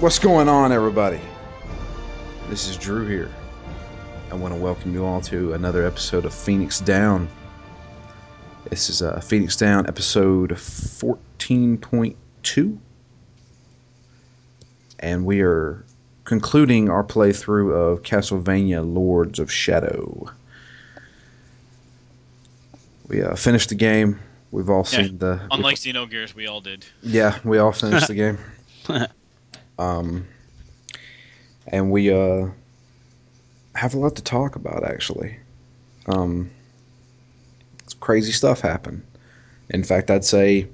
What's going on, everybody? This is Drew here. I want to welcome you all to another episode of Phoenix Down. This is uh, Phoenix Down episode 14.2. And we are concluding our playthrough of Castlevania Lords of Shadow. We uh, finished the game. We've all Yeah, seen the. Unlike Xenogears, we all did. Yeah, we all finished the game. Um, and we uh have a lot to talk about actually. Um, crazy stuff happened. In fact, I'd say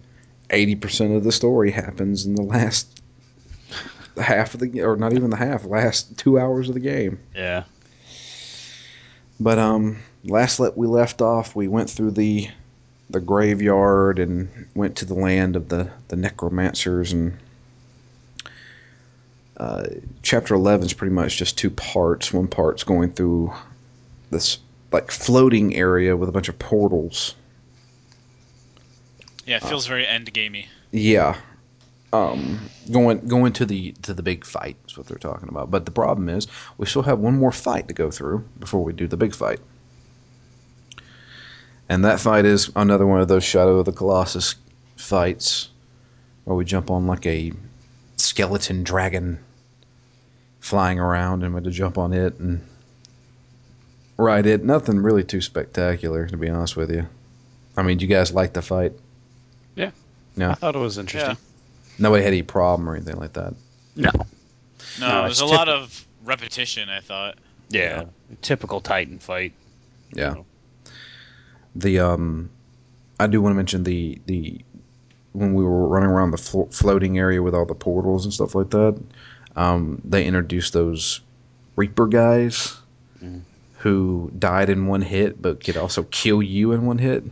eighty percent of the story happens in the last half of the or not even the half, last two hours of the game. Yeah. But um, last let we left off, we went through the the graveyard and went to the land of the the necromancers and. Uh, chapter 11 is pretty much just two parts. One part's going through this like floating area with a bunch of portals. Yeah, it feels very end gamey. Yeah. Um, going going to the to the big fight is what they're talking about. But the problem is we still have one more fight to go through before we do the big fight. And that fight is another one of those Shadow of the Colossus fights where we jump on like a skeleton dragon flying around and we had to jump on it and ride it. Nothing really too spectacular to be honest with you. I mean, do you guys like the fight? Yeah. No. I thought it was interesting. Nobody had any problem or anything like that. No. No, No, there's it's a lot of repetition. I thought. Yeah. Typical Titan fight. Yeah. The um, I do want to mention the the when we were running around the flo- floating area with all the portals and stuff like that. Um, they introduced those Reaper guys Mhm. who died in one hit, but could also kill you in one hit.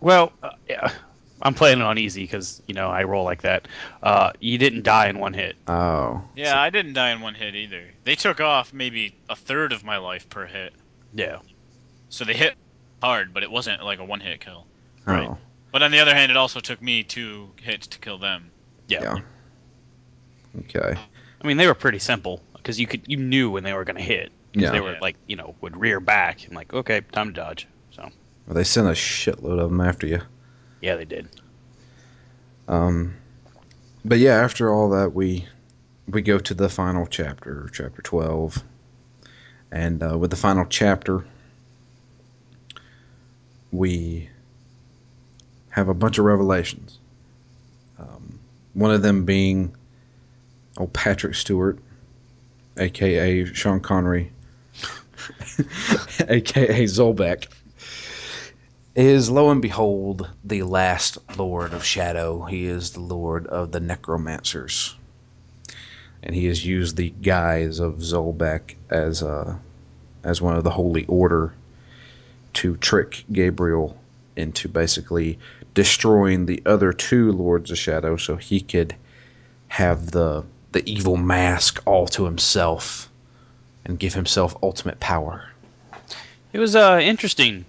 Well, uh, yeah. I'm playing it on easy because you know I roll like that. Uh, you didn't die in one hit. Oh, Yeah, I didn't die in one hit either. They took off maybe a third of my life per hit. Yeah. So they hit hard, but it wasn't like a one hit kill. Right. But on the other hand, it also took me two hits to kill them. Yeah. yeah. Okay. I mean, they were pretty simple because you could you knew when they were going to hit. 'Cause Yeah. They were Yeah. like you know would rear back and like okay time to dodge. So Well, they sent a shitload of them after you. yeah they did. Um, but yeah, after all that, we we go to the final chapter, chapter twelve, and uh, with the final chapter, we have a bunch of revelations. Um, one of them being, oh Patrick Stewart, aka Sean Connery, aka Zolbeck is lo and behold the last Lord of Shadow. He is the Lord of the Necromancers. And he has used the guise of Zolbeck as a, as one of the Holy Order to trick Gabriel into basically destroying the other two Lords of Shadow so he could have the the evil mask all to himself and give himself ultimate power. It was uh, interesting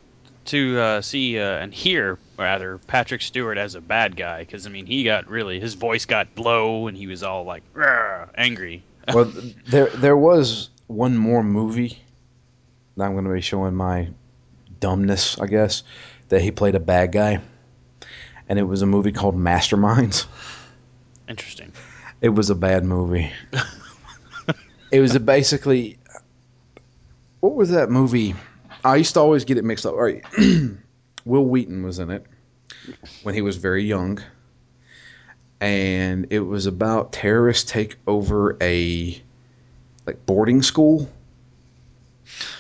to uh, see uh, and hear rather Patrick Stewart as a bad guy because I mean he got really his voice got low and he was all like angry. well, there there was one more movie that I'm going to be showing my dumbness, I guess, that he played a bad guy, and it was a movie called Masterminds. Interesting. It was a bad movie. it was a basically what was that movie? I used to always get it mixed up. All right, Wil Wheaton was in it when he was very young, and it was about terrorists take over a like boarding school.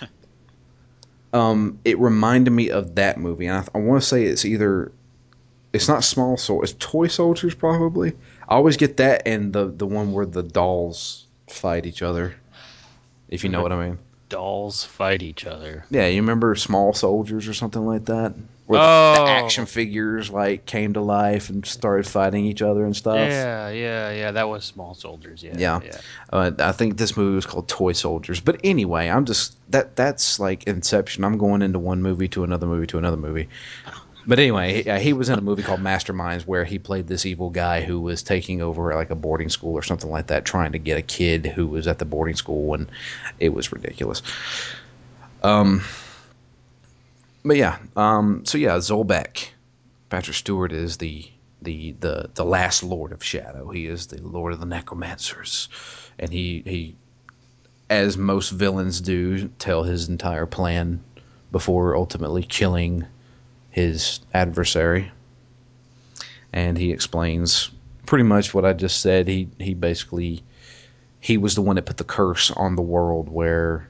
um, it reminded me of that movie, and I, I want to say it's either it's not Small Soldier, it's Toy Soldiers probably. I always get that and the the one where the dolls fight each other. If you know what I mean. Dolls fight each other. Yeah, you remember Small Soldiers or something like that? Where the- Oh. the action figures like came to life and started fighting each other and stuff. Yeah, yeah, yeah. That was Small Soldiers. Yeah, Yeah. yeah. Uh, I think this movie was called Toy Soldiers. But anyway, I'm just that that's like Inception. I'm going into one movie to another movie to another movie. But anyway, he, uh, he was in a movie called Masterminds where he played this evil guy who was taking over like a boarding school or something like that, trying to get a kid who was at the boarding school, and it was ridiculous. Um, but yeah, um, so yeah, Zolbeck, Patrick Stewart is the the the the last Lord of Shadow. He is the Lord of the Necromancers, and he he, as most villains do, tell his entire plan before ultimately killing his adversary. And he explains pretty much what I just said. He he basically he was the one that put the curse on the world where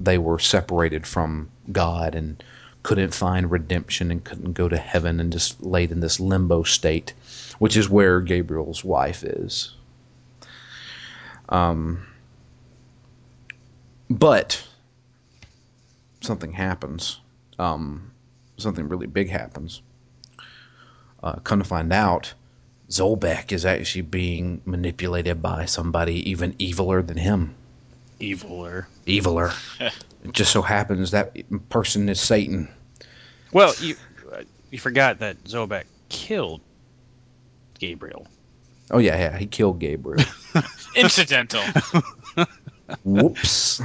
they were separated from God and couldn't find redemption and couldn't go to heaven and just laid in this limbo state, which is where Gabriel's wife is. Um, but something happens. Um, something really big happens. Uh, come to find out, Zolbeck is actually being manipulated by somebody even eviler than him. Eviler. Eviler. it just so happens that person is Satan. Well, you uh, you forgot that Zobek killed Gabriel. Oh yeah, yeah, he killed Gabriel. Incidental. Whoops.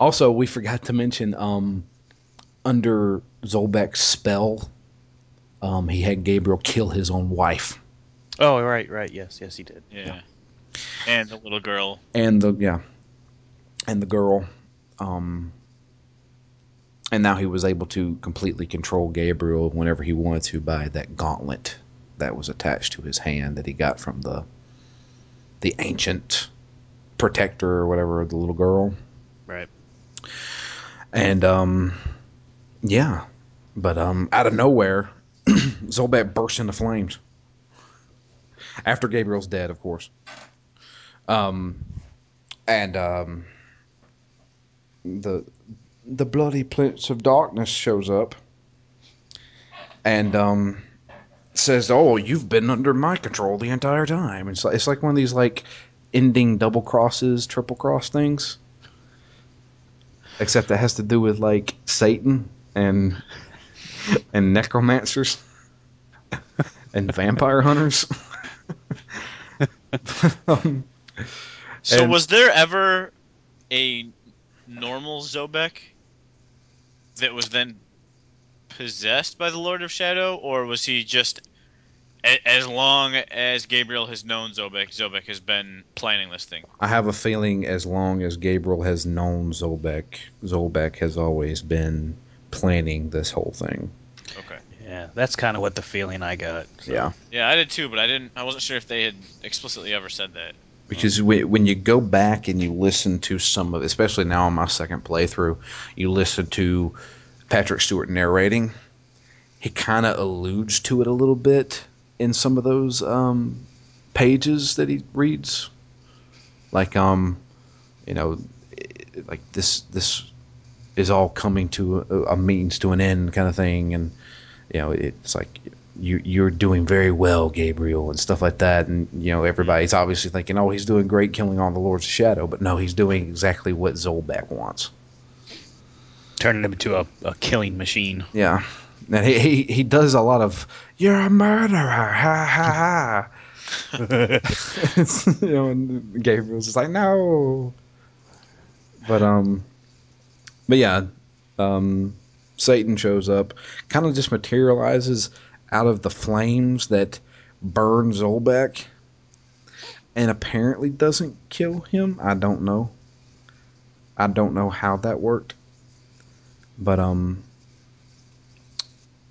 also, we forgot to mention um, under Zolbeck's spell, um, he had Gabriel kill his own wife Oh, right, right. Yes, yes, he did. Yeah. And the little girl. and the yeah, and the girl. Um, and now he was able to completely control Gabriel whenever he wanted to by that gauntlet that was attached to his hand that he got from the the ancient protector or whatever the little girl. Right. And um, yeah, but um, out of nowhere, Zolbeck bursts into flames. After Gabriel's dead, of course. Um, and um, the the bloody prince of darkness shows up and um, says, "Oh, you've been under my control the entire time." It's like, it's like one of these like ending double crosses, triple cross things. Except it has to do with like Satan and and necromancers and vampire hunters. um, So And- was there ever a normal Zobek that was then possessed by the Lord of Shadow, or was he just a- as long as Gabriel has known Zobek, Zobek has been planning this thing? I have a feeling as long as Gabriel has known Zolbeck, Zolbeck has always been planning this whole thing. Okay. Yeah, that's kind of what the feeling I got. so. Yeah. Yeah, I did too, but I didn't. I wasn't sure if they had explicitly ever said that. Because when when you go back and you listen to some of, especially now on my second playthrough, you listen to Patrick Stewart narrating. He kind of alludes to it a little bit in some of those um, pages that he reads, like um, you know, like this this is all coming to a, a means to an end kind of thing, and you know, it's like you you're doing very well, Gabriel, and stuff like that. And you know, everybody's obviously thinking, oh, he's doing great killing all the Lords of Shadow, but no, he's doing exactly what Zolbeck wants. Turning him into a, a killing machine. Yeah, and he, he he does a lot of "You're a murderer," ha ha ha. You know, and Gabriel's just like no. But um, but yeah, um, Satan shows up, kind of just materializes out of the flames that burn Zolbeck, and apparently doesn't kill him. I don't know. I don't know how that worked, but um,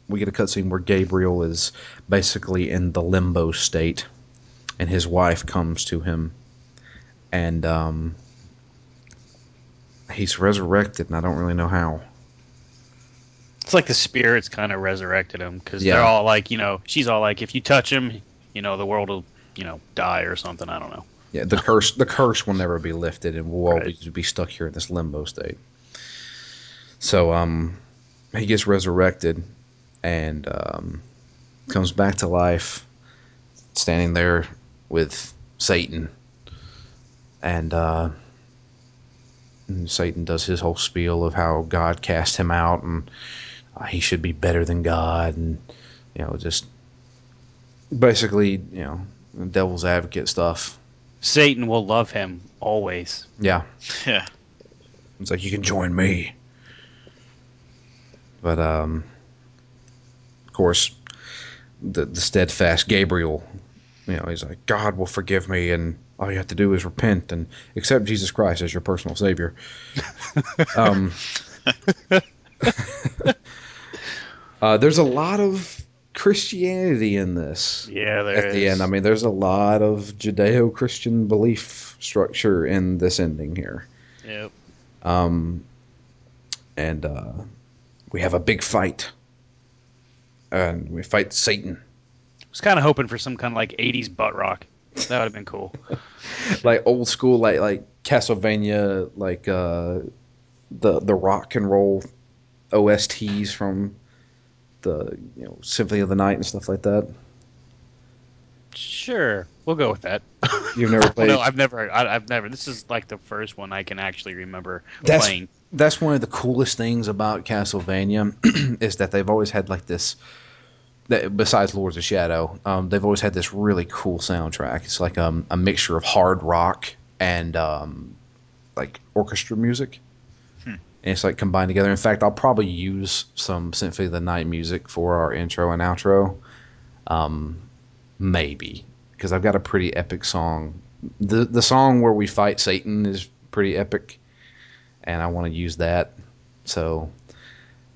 we get a cutscene where Gabriel is basically in the limbo state, and his wife comes to him, and um, he's resurrected, and I don't really know how. It's like the spirits kind of resurrected him because Yeah. they're all like, you know, she's all like, if you touch him, you know, the world will, you know, die or something. I don't know. Yeah, the curse the curse will never be lifted, and we'll Right. always be stuck here in this limbo state. So um, he gets resurrected, and um, comes back to life, standing there with Satan, and, uh, and Satan does his whole spiel of how God cast him out, and uh, he should be better than God, and you know, just basically, you know, devil's advocate stuff. Satan will love him always. Yeah, Yeah. it's like you can join me, but um, of course, the the steadfast Gabriel, you know, he's like, God will forgive me, and all you have to do is repent and accept Jesus Christ as your personal savior. um, uh, there's a lot of Christianity in this. Yeah, there At the end, I mean, there's a lot of Judeo-Christian belief structure in this ending here. Yep. Um, and uh, we have a big fight, and we fight Satan. Was kind of hoping for some kind of like '80s butt rock. That would have been cool. like old school, like like Castlevania, like uh, the the rock and roll OSTs from the you know Symphony of the Night and stuff like that. Sure, we'll go with that. You've never played. no, I've never. I, I've never. This is like the first one I can actually remember That's- playing. That's one of the coolest things about Castlevania is that they've always had like this. That, besides Lords of Shadow, um, they've always had this really cool soundtrack. It's like um, a mixture of hard rock and um, like orchestra music. Hmm. And it's like combined together. In fact, I'll probably use some Symphony of the Night music for our intro and outro. Um, maybe because I've got a pretty epic song. the The song where we fight Satan is pretty epic, and I want to use that. So,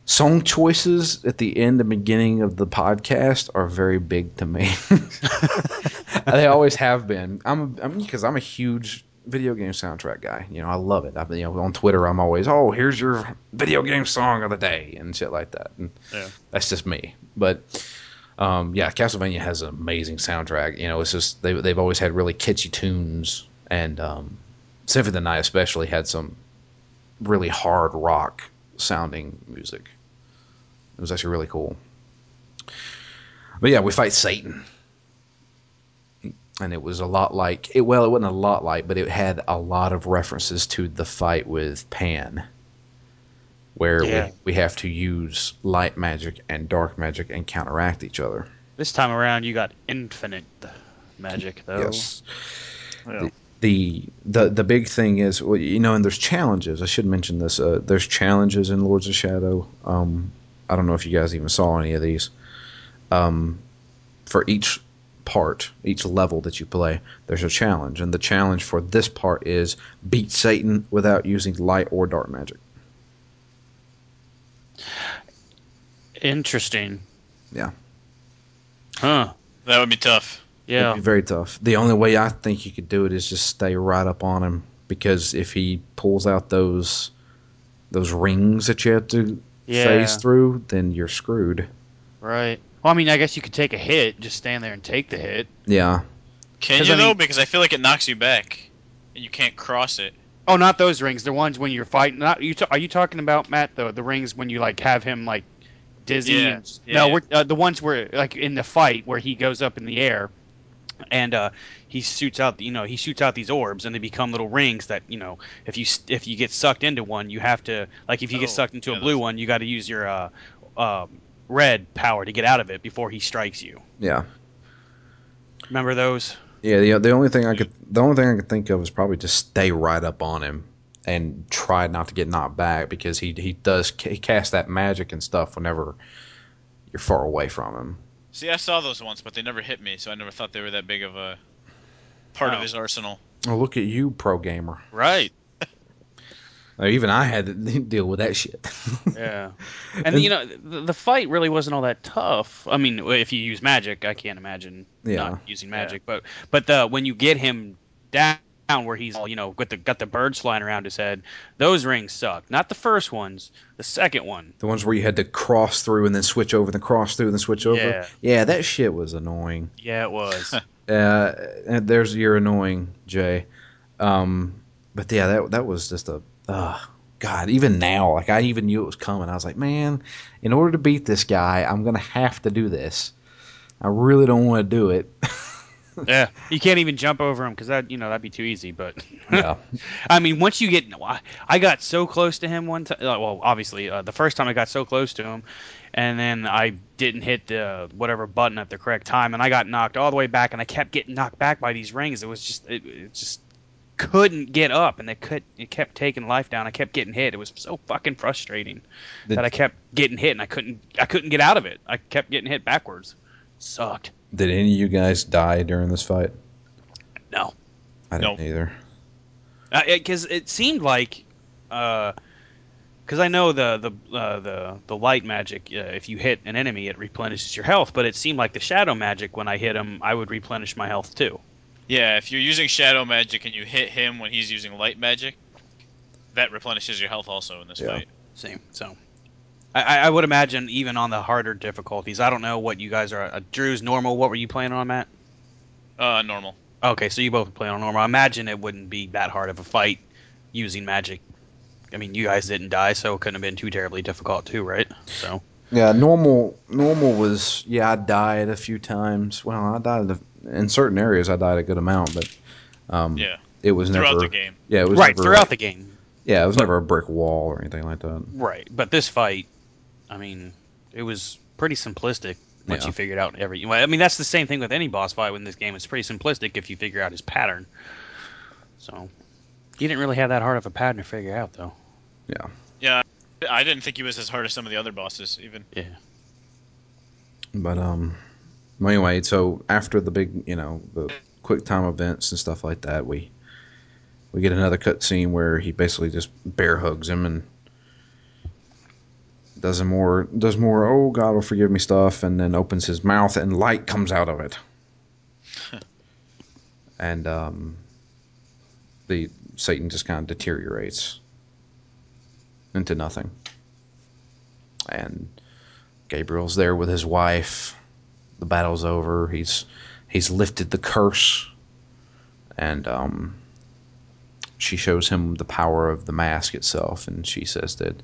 song choices at the end and beginning of the podcast are very big to me. they always have been. I'm I'm because I'm a huge video game soundtrack guy. You know, I love it. I, you know, on Twitter, I'm always, oh, here's your video game song of the day and shit like that. And Yeah. that's just me. But um, yeah, Castlevania has an amazing soundtrack. You know, it's just they they've always had really kitschy tunes, and um, Symphony of the Night especially had some really hard rock sounding music. It was actually really cool. But yeah, we fight Satan. And it was a lot like it well, it wasn't a lot like, but it had a lot of references to the fight with Pan. Where Yeah. we, we have to use light magic and dark magic and counteract each other. This time around, you got infinite magic, though. Yes. Yeah. the the the big thing is well, you know and there's challenges i should mention this uh, there's challenges in lords of shadow um, i don't know if you guys even saw any of these um, for each part each level that you play there's a challenge and the challenge for this part is beat satan without using light or dark magic Interesting. Yeah. Huh. That would be tough. Yeah. It'd be very tough the only way i think you could do it is just stay right up on him because if he pulls out those those rings that you have to Yeah. phase through, then you're screwed. Right. Well, I mean, I guess you could take a hit, just stand there and take the hit. Yeah. Can you I though? Because I feel like it knocks you back, and you can't cross it. Oh, not those rings. The ones when you're fighting. Not you. Ta- are you talking about Matt? The the rings when you like have him like dizzy. Yeah, and, yeah, no, yeah. We're, uh, the ones where like in the fight where he goes up in the air, and uh, he shoots out. You know, he shoots out these orbs, and they become little rings that you know. If you if you get sucked into one, you have to like if you get Oh, sucked into yeah, a blue one, you got to use your uh, um red power to get out of it before he strikes you. Yeah. Remember those? Yeah, the, the only thing I could the only thing I could think of is probably just stay right up on him and try not to get knocked back because he he does he casts that magic and stuff whenever you're far away from him. See, I saw those once, but they never hit me, so I never thought they were that big of a part of his arsenal. Oh, look at you, pro gamer. Right. Uh, Even I had to deal with that shit. Yeah, and you know the, the fight really wasn't all that tough. I mean, if you use magic, I can't imagine Yeah. not using magic. But but the when you get him down where he's all you know got the got the birds flying around his head, those rings suck. Not the first ones, the second one. the ones where you had to cross through and then switch over, then cross through and then switch over. Yeah. yeah that shit was annoying. Yeah, it was. Uh, and there's your annoying Jay. Um, but yeah, that that was just a uh, God. Even now, like I even knew it was coming. I was like, man, in order to beat this guy, I'm gonna have to do this. I really don't want to do it. Yeah, you can't even jump over him because that you know that'd be too easy. But Yeah. I mean, once you get, I- I got so close to him one time. Well, obviously, uh, the first time I got so close to him, and then I didn't hit the whatever button at the correct time, and I got knocked all the way back, and I kept getting knocked back by these rings. It was just, it, it just couldn't get up, and they could, it kept taking life down. I kept getting hit. It was so fucking frustrating Did, that I kept getting hit, and I couldn't, I couldn't get out of it. I kept getting hit backwards. Sucked. Did any of you guys die during this fight? No. I didn't No. either. because it, seemed like because I know the the uh, the the light magic uh, if you hit an enemy it replenishes your health but it seemed like the shadow magic when I hit him I would replenish my health too Yeah, if you're using shadow magic and you hit him when he's using light magic, that replenishes your health also in this Yeah. fight. same so I, I I would imagine even on the harder difficulties I don't know what you guys are uh, Drew's normal what were you playing on Matt Uh, normal. okay so you both play on normal I imagine it wouldn't be that hard of a fight using magic I mean you guys didn't die so it couldn't have been too terribly difficult too right so Yeah, normal normal was yeah, I died a few times. Well, I died a, in certain areas. I died a good amount, but um, Yeah, it was throughout never throughout the game. yeah, it was right never, throughout the game yeah, it was never a brick wall or anything like that. Right, but this fight, I mean, it was pretty simplistic once Yeah. you figured out every. Well, I mean, that's the same thing with any boss fight in this game. It's pretty simplistic if you figure out his pattern. So, you didn't really have that hard of a pattern to figure out, though. Yeah, Yeah, I didn't think he was as hard as some of the other bosses even. Yeah. But um, well, anyway, so after the big, you know, the quick time events and stuff like that, we we get another cutscene where he basically just bear hugs him and does a more does more. Oh God will forgive me stuff, and then opens his mouth and light comes out of it, and um, the Satan just kind of deteriorates into nothing, and Gabriel's there with his wife. The battle's over. He's he's lifted the curse, and um, she shows him the power of the mask itself, and she says that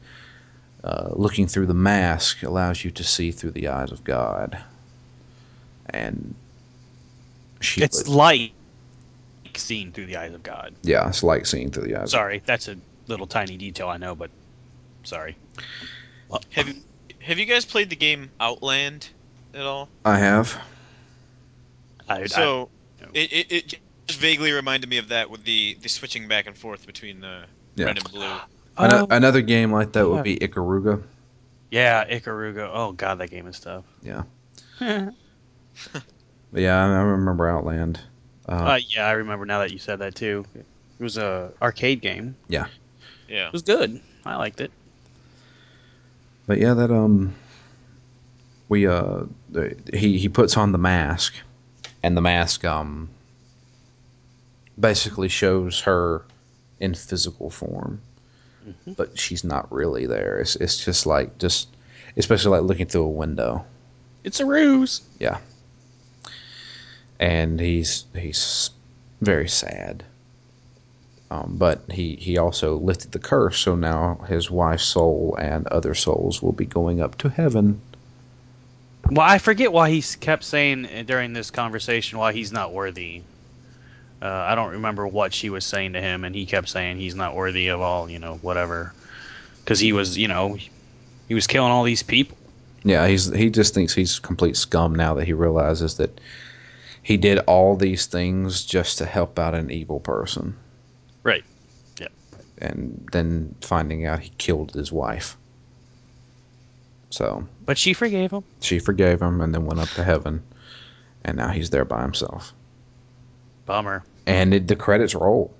uh, looking through the mask allows you to see through the eyes of God. And she, It's like seen through the eyes of God. yeah, it's like seeing through the eyes. Sorry, that's a little tiny detail I know, but sorry. Have you have you guys played the game Outland at all? I have. I, So no. it, it, it just vaguely reminded me of that with the, the switching back and forth between the Yeah. red and blue. I, Ano- oh, another game like that would be Ikaruga. yeah, Ikaruga. Oh God, that game is tough. Yeah. Yeah, I, I remember Outland. Uh, Uh, yeah, I remember now that you said that too. It was a arcade game. Yeah. Yeah. It was good. I liked it. But yeah, that um, we uh, he he puts on the mask, and the mask um, basically shows her in physical form, Mhm. but she's not really there. It's it's just like just, especially like looking through a window, It's a ruse. Yeah. And he's he's very sad. Um, but he, he also lifted the curse, so now his wife's soul and other souls will be going up to heaven. Well, I forget why he kept saying during this conversation why he's not worthy. Uh, I don't remember what she was saying to him, and he kept saying he's not worthy of all, you know, whatever. Because he was, you know, he was killing all these people. Yeah, he's he just thinks he's complete scum now that he realizes that he did all these things just to help out an evil person. Right. Yeah. And then finding out he killed his wife. So But she forgave him. she forgave him and then went up to heaven. And now he's there by himself. Bummer. And it, the credits roll.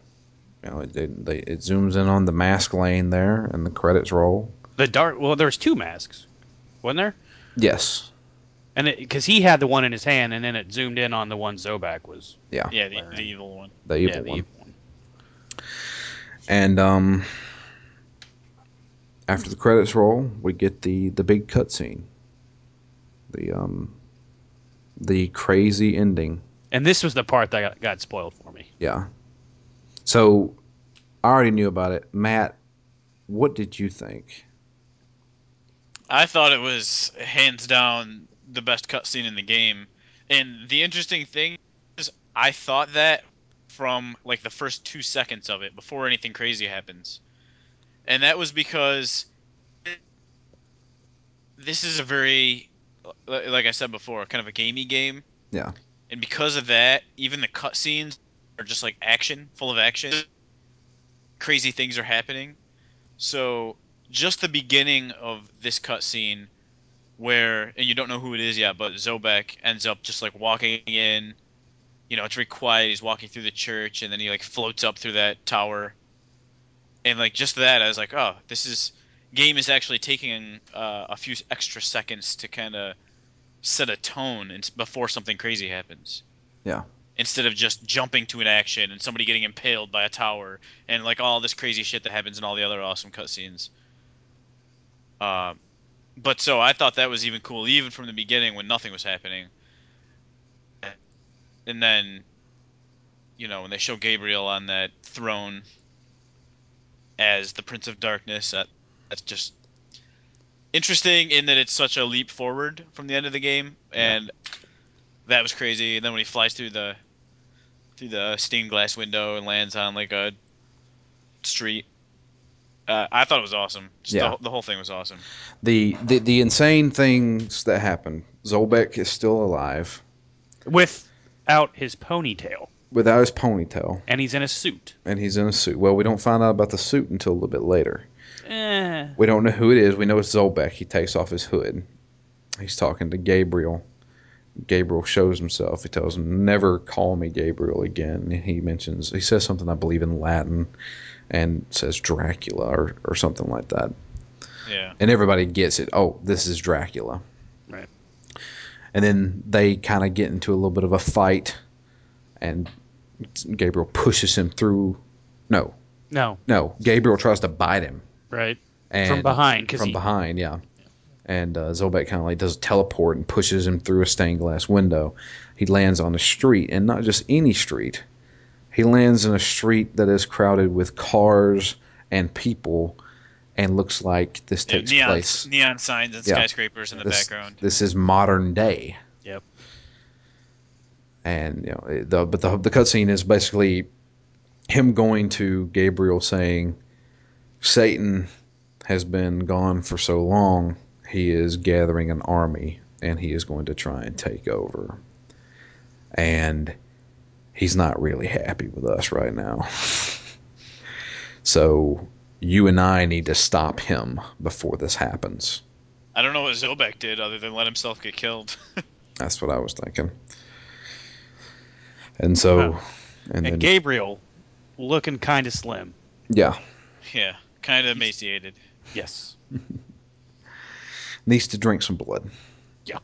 You know, it, it, it zooms in on the mask lane there, and the credits roll. The dark. Well, there was two masks, wasn't there? Yes. And because he had the one in his hand, and then it zoomed in on the one Zobek was. Yeah, the, the evil one. The evil yeah, the one. evil one. And um, after the credits roll, we get the the big cutscene. The um, the crazy ending. And this was the part that got, got spoiled for me. Yeah. So I already knew about it. Matt, what did you think? I thought it was hands down the best cutscene in the game. And the interesting thing is, I thought that from like the first two seconds of it before anything crazy happens, and that was because this is a very, like I said before, kind of a gamey game. Yeah. And because of that, even the cutscenes are just like action, full of action. Crazy things are happening. So just the beginning of this cutscene, where and you don't know who it is yet, but Zobek ends up just like walking in. You know, it's very quiet. He's walking through the church, and then he like floats up through that tower. And like just that, I was like, oh, this is game is actually taking uh, a few extra seconds to kind of set a tone before something crazy happens. Yeah. Instead of just jumping to an action and somebody getting impaled by a tower and like all this crazy shit that happens in all the other awesome cutscenes. Um, but so I thought that was even cool, even from the beginning when nothing was happening. And then, you know, when they show Gabriel on that throne as the Prince of Darkness, that that's just interesting in that it's such a leap forward from the end of the game, and that was crazy. And then when he flies through the through the stained glass window and lands on like a street, uh, I thought it was awesome. Just Yeah. the, the whole thing was awesome. The, the the insane things that happen. Zolbeck is still alive Without his ponytail, without his ponytail, and he's in a suit. and he's in a suit. Well, we don't find out about the suit until a little bit later. Eh, We don't know who it is. We know it's Zolbeck. He takes off his hood. He's talking to Gabriel. Gabriel shows himself. He tells him, "Never call me Gabriel again." He mentions, he says something I believe in Latin, and says Dracula or, or something like that. Yeah. And everybody gets it. Oh, this is Dracula. Right. And then they kind of get into a little bit of a fight, and Gabriel pushes him through. No, no, no. Gabriel tries to bite him. right And from behind from he behind, yeah. And uh, Zolbeck kind of like does a teleport and pushes him through a stained glass window. He lands on the street, and not just any street. He lands in a street that is crowded with cars and people, and looks like this Yeah, takes neon, place. neon signs and Yeah. skyscrapers in the This, background. this is modern day. And you know, the but the the cutscene is basically him going to Gabriel saying, "Satan has been gone for so long. He is gathering an army, and he is going to try and take over." And he's not really happy with us right now. so you and I need to stop him before this happens. I don't know what Zobek did other than let himself get killed. That's what I was thinking. And so, Wow. and, and then Gabriel looking kind of slim. yeah, yeah, kind of emaciated. Yes. needs to drink some blood. Yeah.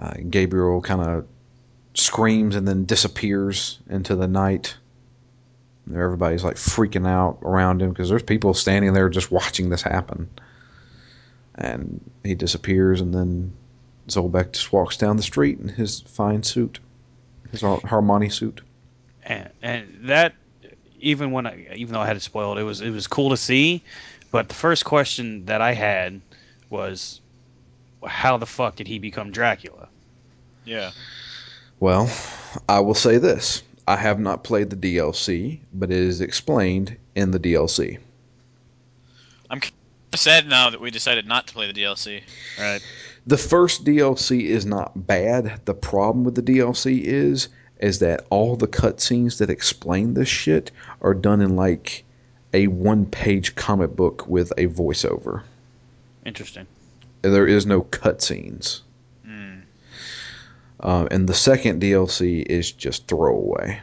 Uh, Gabriel kind of screams and then disappears into the night. Everybody's like freaking out around him because there's people standing there just watching this happen. And he disappears, and then Zolbeck just walks down the street in his fine suit, his Har- Harmony suit. and and that even when I even though I had it spoiled, it was it was cool to see. But the first question that I had was, how the fuck did he become Dracula? Yeah. Well, I will say this. I have not played the DLC, but it is explained in the DLC. I'm sad now that we decided not to play the DLC. Right. The first DLC is not bad. The problem with the DLC is is that all the cutscenes that explain this shit are done in like a one-page comic book with a voiceover. Interesting. There is no cutscenes. Mm. Um, and the second DLC is just throwaway.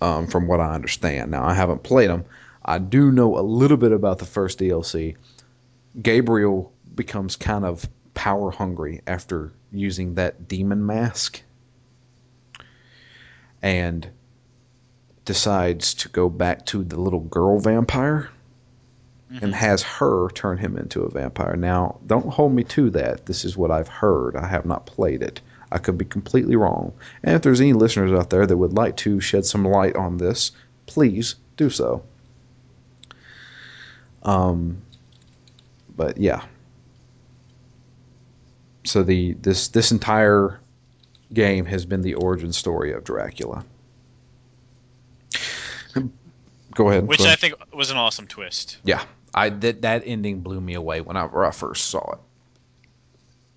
Um, from what I understand. Now, I haven't played them. I do know a little bit about the first DLC. Gabriel becomes kind of power hungry after using that demon mask and decides to go back to the little girl vampire and Mhm. has her turn him into a vampire. Now, don't hold me to that. This is what I've heard. I have not played it. I could be completely wrong. And if there's any listeners out there that would like to shed some light on this, please do so. Um, but yeah. So the this this entire game has been the origin story of Dracula. Go ahead. Which go I think was an awesome twist. yeah, I that that ending blew me away whenever I first saw it.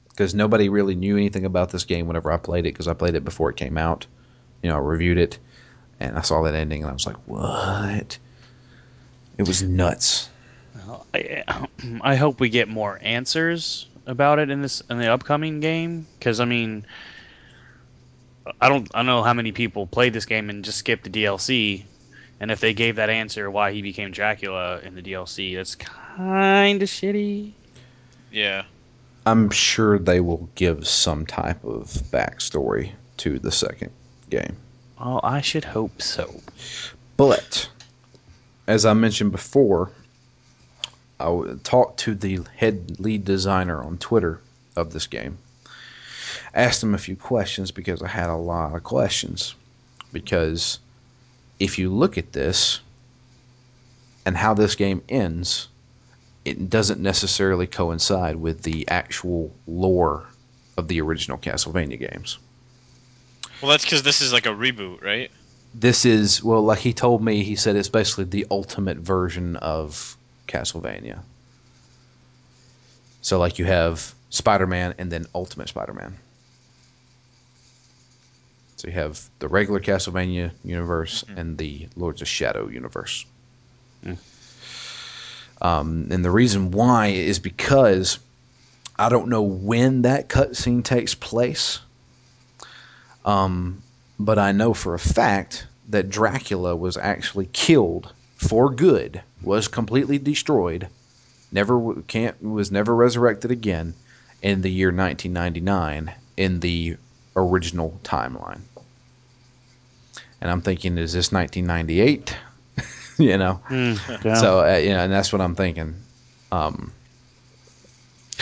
Because nobody really knew anything about this game whenever I played it, because I played it before it came out. You know, I reviewed it, and I saw that ending, and I was like, "What?" It was nuts. I, I hope we get more answers about it in this in the upcoming game because I mean I don't I don't know how many people played this game and just skipped the DLC and if they gave that answer why he became Dracula in the DLC that's kind of shitty. Yeah. I'm sure they will give some type of backstory to the second game. Oh, I should hope so. But as I mentioned before, I talked to the head lead designer on Twitter of this game. Asked him a few questions because I had a lot of questions. Because if you look at this and how this game ends, it doesn't necessarily coincide with the actual lore of the original Castlevania games. Well, that's because this is like a reboot, right? this is well like he told me he said it's basically the ultimate version of castlevania. So like you have spider-man and then ultimate spider-man. So you have the regular castlevania universe and the lords of shadow universe. Um, and the reason why is because i don't know when that cutscene takes place um, but I know for a fact that Dracula was actually killed for good, was completely destroyed, never can't was never resurrected again in the year 1999 in the original timeline. And I'm thinking, is this 1998? you know, so uh, you know, and that's what I'm thinking. Um,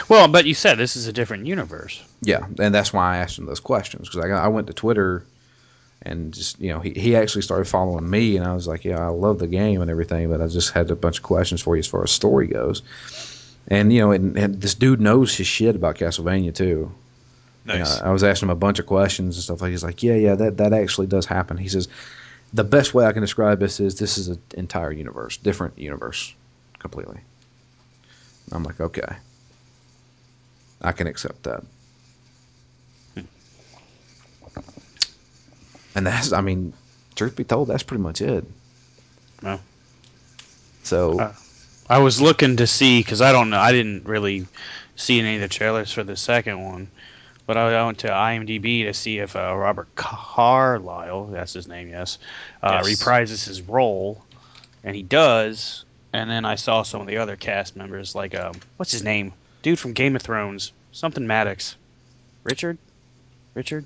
well, but you said this is a different universe. Yeah, and that's why I asked him those questions because I, I went to Twitter and just you know he, he actually started following me and I was like yeah I love the game and everything but I just had a bunch of questions for you as far as story goes. And you know and, and this dude knows his shit about Castlevania too. You know, Nice. I was asking him a bunch of questions and stuff like he's like yeah yeah that that actually does happen. He says the best way I can describe this is this is an entire universe different universe completely. I'm like okay. I can accept that And that's, I mean, truth be told, that's pretty much it. Well. So, Uh, I was looking to see because I don't know. I didn't really see any of the trailers for the second one, but I, I went to IMDb to see if uh, Robert Carlyle, that's his name, yes, uh, Yes. reprises his role, and he does. And then I saw some of the other cast members, like um, what's his name, dude from Game of Thrones, something Maddox, Richard, Richard,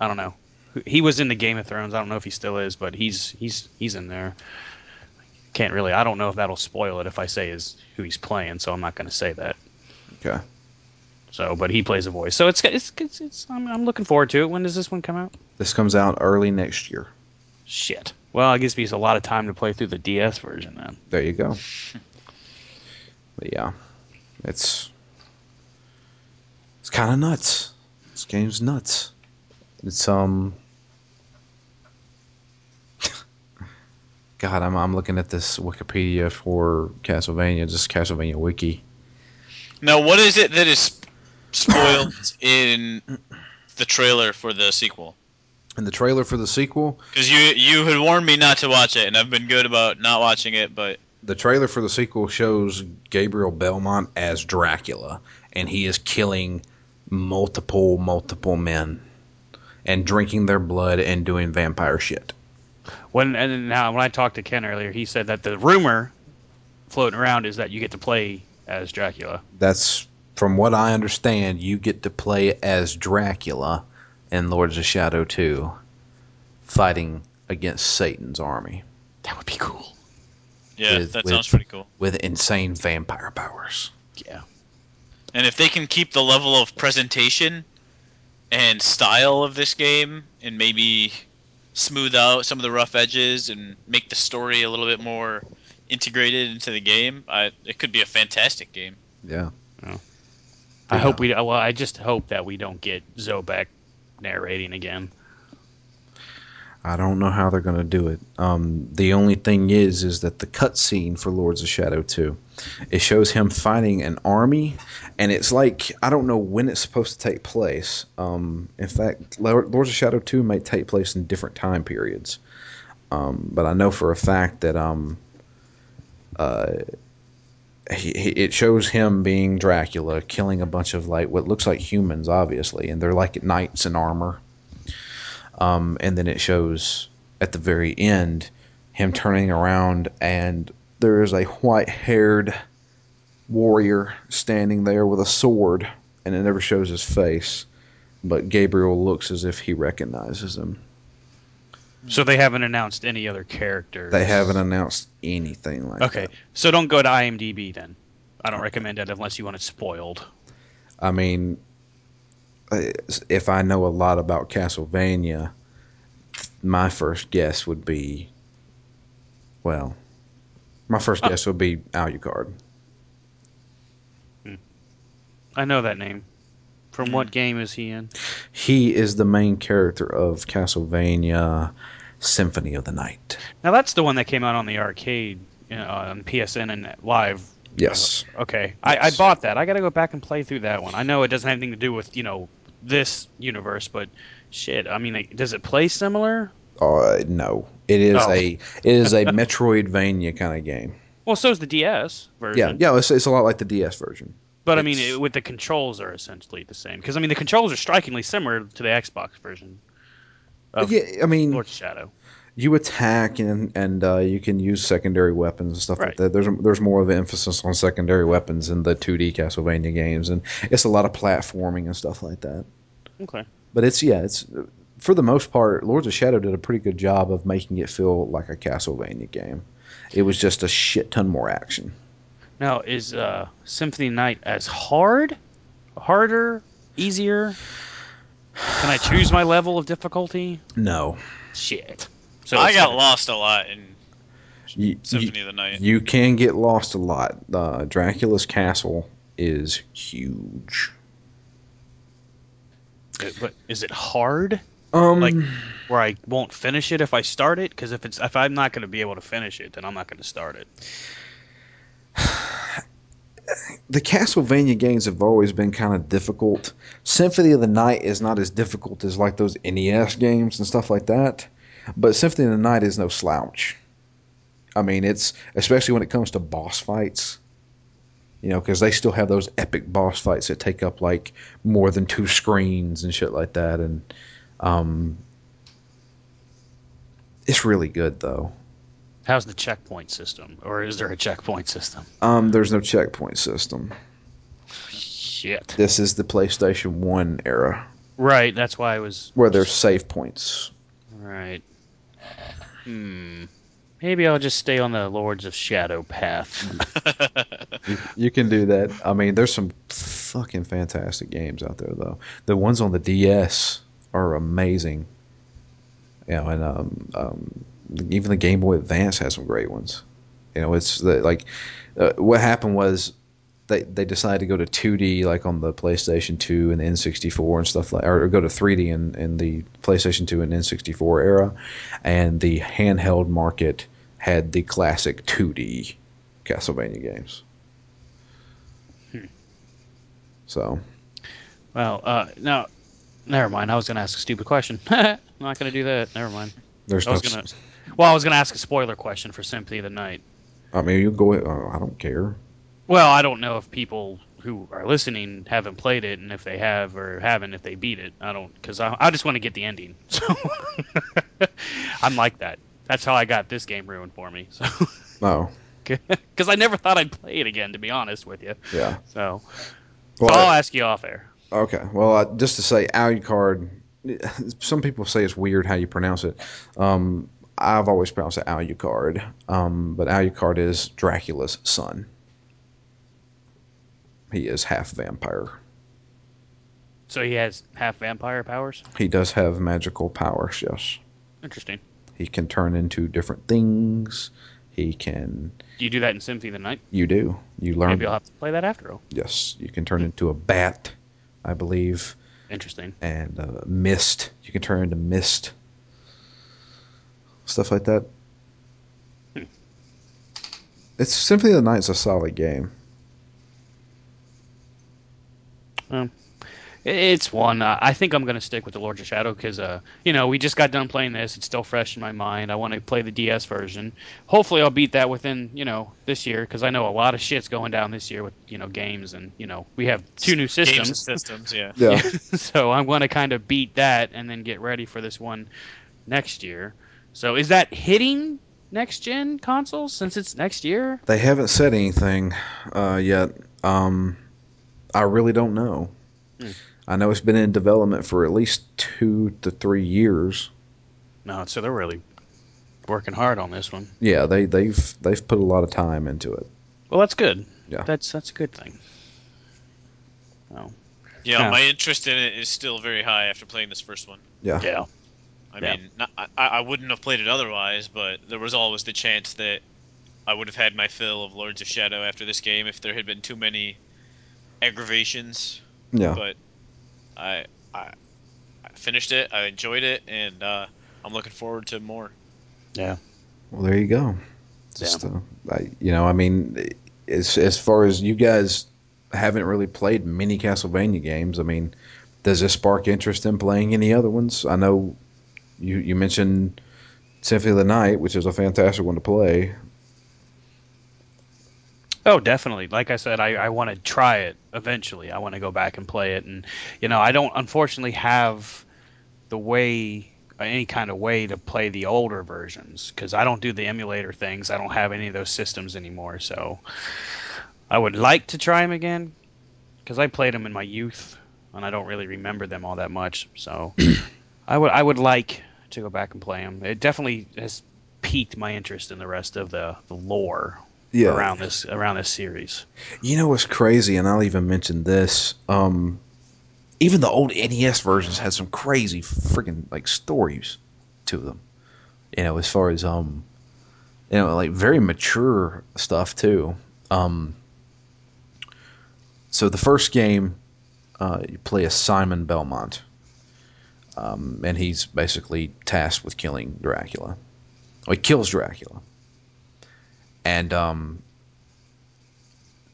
I don't know. He was in the Game of Thrones. I don't know if he still is, but he's he's he's in there can't really. I don't know if that'll spoil it if I say is who he's playing, so I'm not going to say that. okay. So, but he plays a voice, so it's it's it's. it's I'm, I'm looking forward to it. When does this one come out? This comes out early next year. Shit. Well, it gives me a lot of time to play through the DS version then. There you go. but yeah, it's it's kind of nuts. This game's nuts. It's um. God, I'm I'm looking at this Wikipedia for Castlevania, just Castlevania Wiki. Now, what is it that is spoiled in the trailer for the sequel? In the trailer for the sequel, Because you you had warned me not to watch it, and I've been good about not watching it. But the trailer for the sequel shows Gabriel Belmont as Dracula, and he is killing multiple, multiple men and drinking their blood and doing vampire shit. When and now when I talked to Ken earlier, he said that the rumor floating around is that you get to play as Dracula. That's from what I understand, you get to play as Dracula in Lords of Shadow 2, fighting against Satan's army That would be cool. yeah, With- that with- sounds pretty cool. with insane vampire powers. Yeah. And if they can keep the level of presentation and style of this game, and maybe smooth out some of the rough edges and make the story a little bit more integrated into the game, I, it could be a fantastic game. Yeah. I hope we. Well, I just hope that we don't get Zobek narrating again. I don't know how they're going to do it. Um, the only thing is, is that the cutscene for Lords of Shadow 2, it shows him fighting an army, and it's like I don't know when it's supposed to take place. Um, in fact, Lords of Shadow 2 may take place in different time periods, um, but I know for a fact that um, uh, he, he, it shows him being Dracula, killing a bunch of like what looks like humans, obviously, and they're like knights in armor. Um, and then it shows at the very end him turning around, and there is a white haired warrior standing there with a sword, and it never shows his face. But Gabriel looks as if he recognizes him. So they haven't announced any other characters. They haven't announced anything like Okay, that. Okay, so don't go to IMDb then. I don't recommend it unless you want it spoiled. I mean, if I know a lot about Castlevania, my first guess would be, well, my first Oh. guess would be Alucard. I know that name. From what mm. game is he in? He is the main character of Castlevania Symphony of the Night. Now that's the one that came out on the arcade, you know, on PSN and live. Yes. Uh, okay, I, I bought that. I got to go back and play through that one. I know it doesn't have anything to do with you know this universe, but shit. I mean, like, does it play similar? Uh, no. It is Oh. a it is a Metroidvania kind of game. Well, so is the DS version. Yeah, yeah. It's, it's a lot like the DS version. But I mean, it, with the controls are essentially the same because I mean the controls are strikingly similar to the Xbox version of yeah, I mean, Lord of Shadow. you attack and and uh, you can use secondary weapons and stuff like that. There's there's more of an emphasis on secondary weapons in the 2D Castlevania games, and it's a lot of platforming and stuff like that. Okay. But it's yeah, it's for the most part, Lords of Shadow did a pretty good job of making it feel like a Castlevania game. It was just a shit ton more action. Now is uh, Symphony Night as hard, harder, easier? Can I choose my level of difficulty? No, Shit. So I got gonna- lost a lot in you, Symphony you, of the Night. you can get lost a lot. Uh, Dracula's castle is huge. But is it hard? Um, Like- Where I won't finish it if I start it? Because if it's if I'm not going to be able to finish it, then I'm not going to start it. the Castlevania games have always been kind of difficult. Symphony of the Night is not as difficult as like those NES games and stuff like that, but Symphony of the Night is no slouch. I mean, it's especially when it comes to boss fights. You know, because they still have those epic boss fights that take up like more than two screens and shit like that, and um, it's really good though. How's the checkpoint system? Or is there a checkpoint system? Um, there's no checkpoint system. Shit. This is the PlayStation One era Right. That's why I was. where there's save points. Right. Hmm. Maybe I'll just stay on the Lords of Shadow path. You, you can do that. I mean, there's some fucking fantastic games out there, though. The ones on the DS are amazing. You know, and um, um, even the Game Boy Advance has some great ones. You know, it's the, like uh, what happened was they they decided to go to 2D like on the PlayStation 2 and the N64 and stuff like, or go to 3D in, in the PlayStation 2 and N64 era, and the handheld market had the classic 2D Castlevania games. So well, uh, no. Never mind. I was going to ask a stupid question. I'm not going to do that. Never mind. there's I no. gonna- Well, I was going to ask a spoiler question for Symphony of the Night. I mean, you go. Oh, I don't care. Well, I don't know if people who are listening haven't played it, and if they have or haven't, if they beat it. I don't, because I, I just want to get the ending. So I'm like that. That's how I got this game ruined for me. So No. because I never thought I'd play it again, to be honest with you. Yeah. So, Well, so I'll ask you off air. Okay. Well, uh, just to say, Alucard. Some people say it's weird how you pronounce it. Um, I've always pronounced it Alucard. Um, but Alucard is Dracula's son. He is half vampire. So he has half vampire powers. He does have magical powers. Yes. Interesting. He can turn into different things. He can. You do that in Symphony of the Night? You do. You learn. Maybe I'll have to play that after all. Yes, you can turn into a bat, I believe. Interesting. and uh, mist. You can turn into mist, stuff like that. Hmm. It's Symphony of the Night's a solid game. I- It's one. Uh, I think I'm going to stick with the Lords of Shadow because, uh, you know, we just got done playing this. It's still fresh in my mind. I want to play the DS version. Hopefully, I'll beat that within, you know, this year because I know a lot of shit's going down this year with, you know, games and, you know, we have two new Games and systems. systems, yeah. Yeah, so I'm going to kind of beat that and then get ready for this one next year. So is that hitting next gen consoles since it's next year? they haven't said anything uh, yet. Um, I really don't know. Hmm. I know it's been in development for at least two to three years. No, so they're really working hard on this one. Yeah, they they've they've put a lot of time into it. Well, that's good. Yeah. That's that's a good thing. Oh. Yeah, Yeah. my interest in it is still very high after playing this first one. Yeah, Yeah. I Yeah. mean, not, I, I wouldn't have played it otherwise, but there was always the chance that I would have had my fill of Lords of Shadow after this game if there had been too many aggravations. yeah. But I, I, I finished it. I enjoyed it, and uh, I'm looking forward to more. Yeah. Well, there you go. Just, uh, I, you know, I mean, as as far as you guys haven't really played many Castlevania games, I mean, does this spark interest in playing any other ones? I know you you mentioned Symphony of the Night, which is a fantastic one to play. Oh, definitely. Like I said, I, I want to try it eventually. I want to go back and play it, and you know, I don't unfortunately have the way any kind of way to play the older versions because I don't do the emulator things. I don't have any of those systems anymore. So I would like to try them again because I played them in my youth, and I don't really remember them all that much. So I would I would like to go back and play them. It definitely has piqued my interest in the rest of the, the lore Yeah, around this around this series. You know what's crazy, and I'll even mention this. Um, even the old NES versions had some crazy freaking like stories to them. You know, as far as um, you know, like very mature stuff too. Um, so the first game, uh, you play as Simon Belmont, um, and he's basically tasked with killing Dracula. Well, he kills Dracula, and um,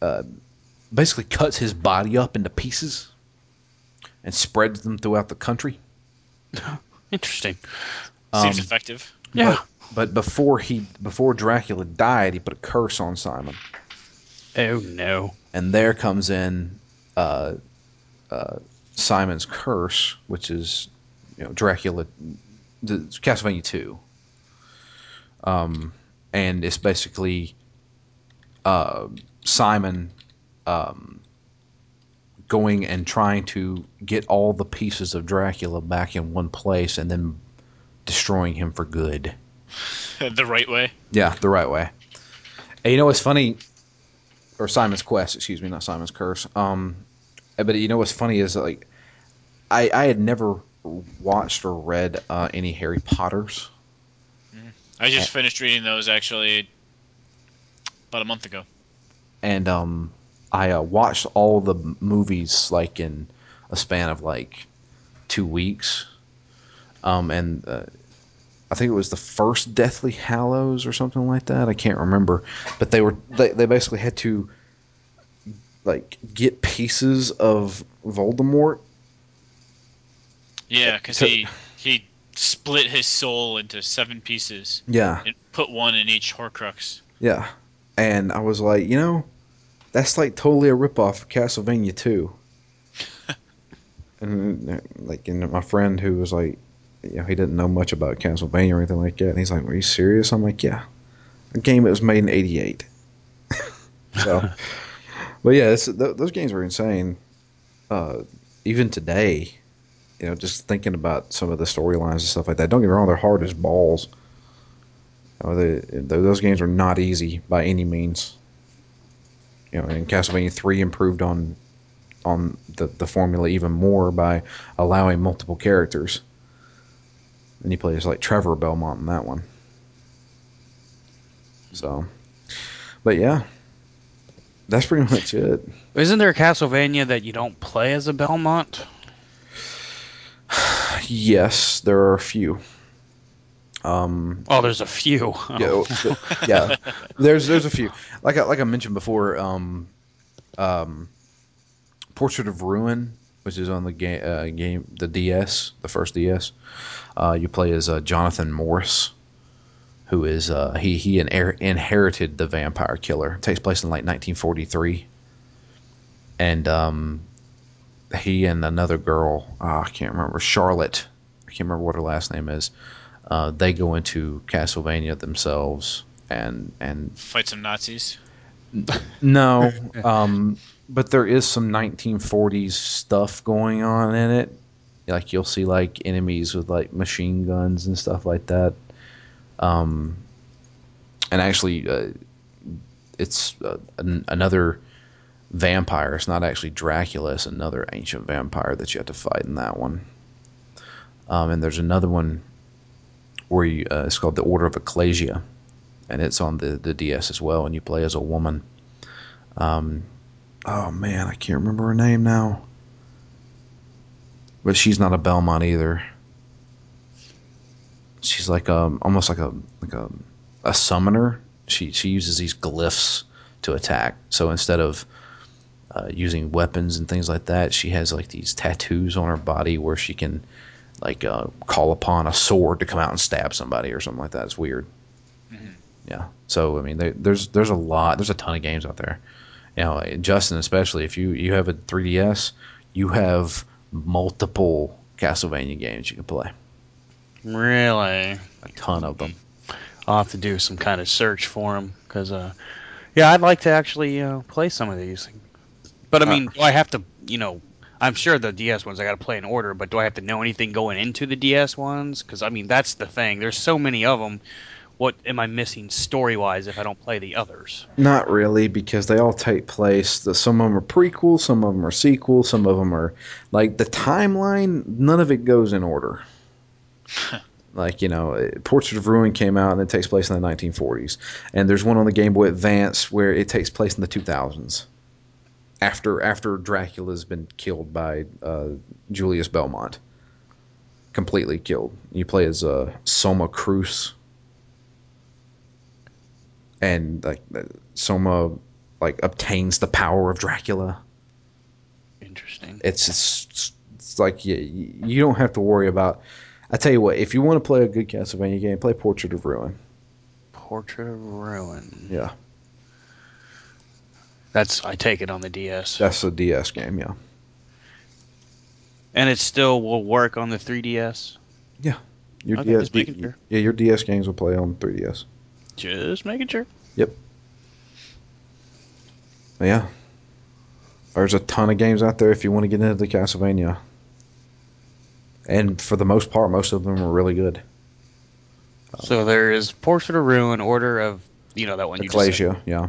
uh, basically cuts his body up into pieces and spreads them throughout the country. Interesting. Seems Um, effective. Yeah. But before he before Dracula died, he put a curse on Simon, Oh no. and there comes in uh, uh, Simon's curse, which is you know Dracula, the Castlevania two. Um, and it's basically uh, Simon um, going and trying to get all the pieces of Dracula back in one place, and then destroying him for good. the right way. Yeah, the right way. And you know what's funny, or Simon's Quest, excuse me, not Simon's Curse. Um, but you know what's funny is like, I I had never watched or read uh, any Harry Potters, I just finished reading those actually about a month ago. and um, I uh, watched all the movies like in a span of like two weeks. Um, and uh, I think it was the first Deathly Hallows or something like that. I can't remember, but they were they, they basically had to like get pieces of Voldemort. Yeah, because he he split his soul into seven pieces Yeah, and put one in each Horcrux. yeah. And I was like, you know, that's like totally a ripoff of Castlevania 2. and like, and my friend who was like, you know, he didn't know much about Castlevania or anything like that. And he's like, "Are you serious?" I'm like, "Yeah." A game that was made in '88. so, but yeah, th- those games were insane. Uh, even today, you know, just thinking about some of the storylines and stuff like that. Don't get me wrong; they're hard as balls. You know, they, those games are not easy by any means. You know, and Castlevania Three improved on on the, the formula even more by allowing multiple characters. And he plays like Trevor Belmont in that one. So, but yeah, that's pretty much it. Isn't there a Castlevania that you don't play as a Belmont? Yes, there are a few. Um, Oh, there's a few. yeah, oh, th- yeah. There's there's a few. Like I, like I mentioned before, um, um, Portrait of Ruin, which is on the game uh, game the DS, the first DS. Uh, you play as uh, Jonathan Morris, who is uh, he he inher- inherited the vampire killer. It takes place in like 1943, and um, he and another girl, uh, I can't remember Charlotte. I can't remember what her last name is. Uh, they go into Castlevania themselves, and and Fight some Nazis. no, um, but there is some 1940s stuff going on in it. Like you'll see like enemies with like machine guns and stuff like that. Um, and actually, uh, it's uh, an, another vampire. It's not actually Dracula. It's another ancient vampire that you have to fight in that one. Um, and there's another one where you, uh, it's called the Order of Ecclesia, and it's on the, the DS as well. And you play as a woman. Um, oh man, I can't remember her name now. But she's not a Belmont either. She's like um almost like a like a a summoner. She she uses these glyphs to attack. So instead of uh, using weapons and things like that, she has like these tattoos on her body where she can like uh, call upon a sword to come out and stab somebody or something like that. It's weird. Mhm. Yeah. So I mean, there, there's there's a lot. There's a ton of games out there. You know, Justin, especially if you you have a 3DS, you have multiple Castlevania games you can play. Really? A ton of them. I'll have to do some kind of search for them because, uh, yeah, I'd like to actually uh, play some of these. But I uh, mean, do I have to, you know, I'm sure the DS ones I got to play in order, but do I have to know anything going into the DS ones? Because I mean, that's the thing. There's so many of them. What am I missing story wise if I don't play the others? Not really, because they all take place. The, some of them are prequels, some of them are sequels, some of them are like the timeline. None of it goes in order. like you know, eh, Portrait of Ruin came out and it takes place in the 1940s, and there's one on the Game Boy Advance where it takes place in the 2000s, after after Dracula's been killed by uh, Julius Belmont, completely killed. You play as uh, Soma Cruz and like Soma like obtains the power of Dracula. Interesting. It's it's, it's like you, you don't have to worry about. I tell you what, if you want to play a good Castlevania game, play Portrait of Ruin. Portrait of Ruin. Yeah, That's I take it on the DS, that's a DS game. Yeah, and it still will work on the 3DS. Yeah, your Okay, DS, just sure. yeah, your DS games will play on 3DS. Just making sure. But yeah, there's a ton of games out there if you want to get into the Castlevania. And for the most part, most of them are really good. So there is Portrait of Ruin, Order of you know that one you just said. Ecclesia, yeah.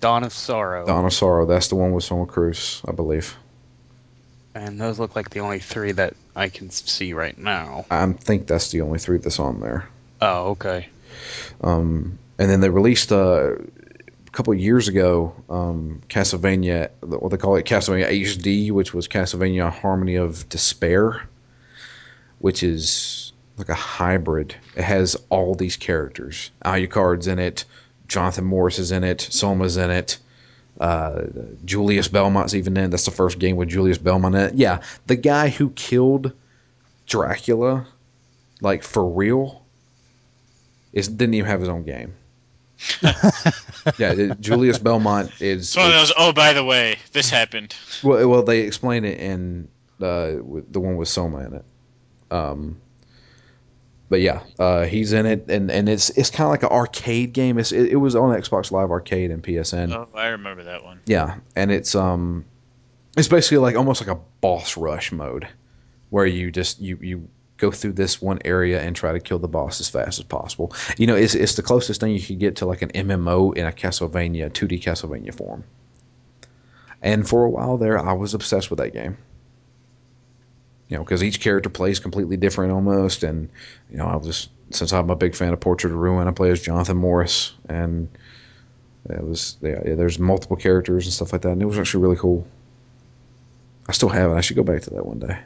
Dawn of Sorrow, Dawn of Sorrow, that's the one with Soma Cruz, I believe. and those look like the only three that I can see right now. I think that's the only three that's on there. Oh, okay. Um, and then they released uh, a couple of years ago um, Castlevania, what they call it Castlevania HD, which was Castlevania Harmony of Despair, which is like a hybrid. It has all these characters. Alucard's in it, Jonathan Morris is in it, Soma's in it. Uh, Julius Belmont's even in. it. That's the first game with Julius Belmont in it. Yeah, the guy who killed Dracula, like for real, is didn't even have his own game. yeah, it- Julius Belmont is. It's one of those. Oh, by the way, this happened. well, well, they explain it in uh, the one with Soma in it. Um, but yeah, uh, he's in it, and, and it's it's kind of like an arcade game. It's, it, it was on Xbox Live Arcade and PSN. Oh, I remember that one. Yeah, and it's um, it's basically like almost like a boss rush mode, where you just you you go through this one area and try to kill the boss as fast as possible. You know, it's it's the closest thing you can get to like an MMO in a Castlevania 2D Castlevania form. And for a while there, I was obsessed with that game. You know, because each character plays completely different almost, and you know, I was since I'm a big fan of Portrait of Ruin, I play as Jonathan Morris, and it was yeah, yeah, there's multiple characters and stuff like that, and it was actually really cool. I still have it. I should go back to that one day.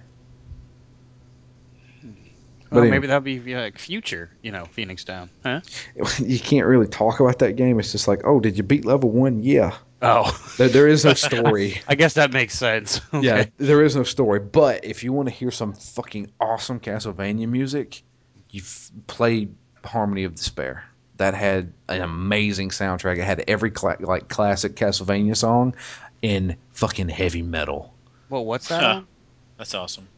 But Well, anyway. maybe that'll be like future, you know, Phoenix Down, huh? you can't really talk about that game. It's just like, oh, did you beat level one? Yeah. Oh, There, there is no story. I guess that makes sense. Yeah, there is no story. But if you want to hear some fucking awesome Castlevania music, you f- play Harmony of Despair. That had an amazing soundtrack. It had every cla- like classic Castlevania song in fucking heavy metal. Well, what's that? Huh. That's awesome.